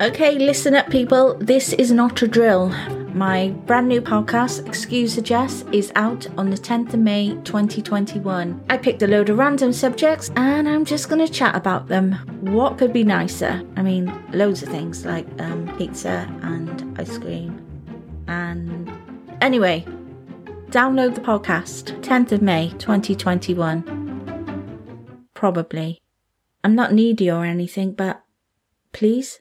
Okay, listen up, people. This is not a drill. My brand new podcast, Excuse the Jess, is out on the 10th of May 2021. I picked a load of random subjects and I'm just going to chat about them. What could be nicer? I mean, loads of things like um, pizza and ice cream. And anyway, download the podcast 10th of May 2021. Probably. I'm not needy or anything, but please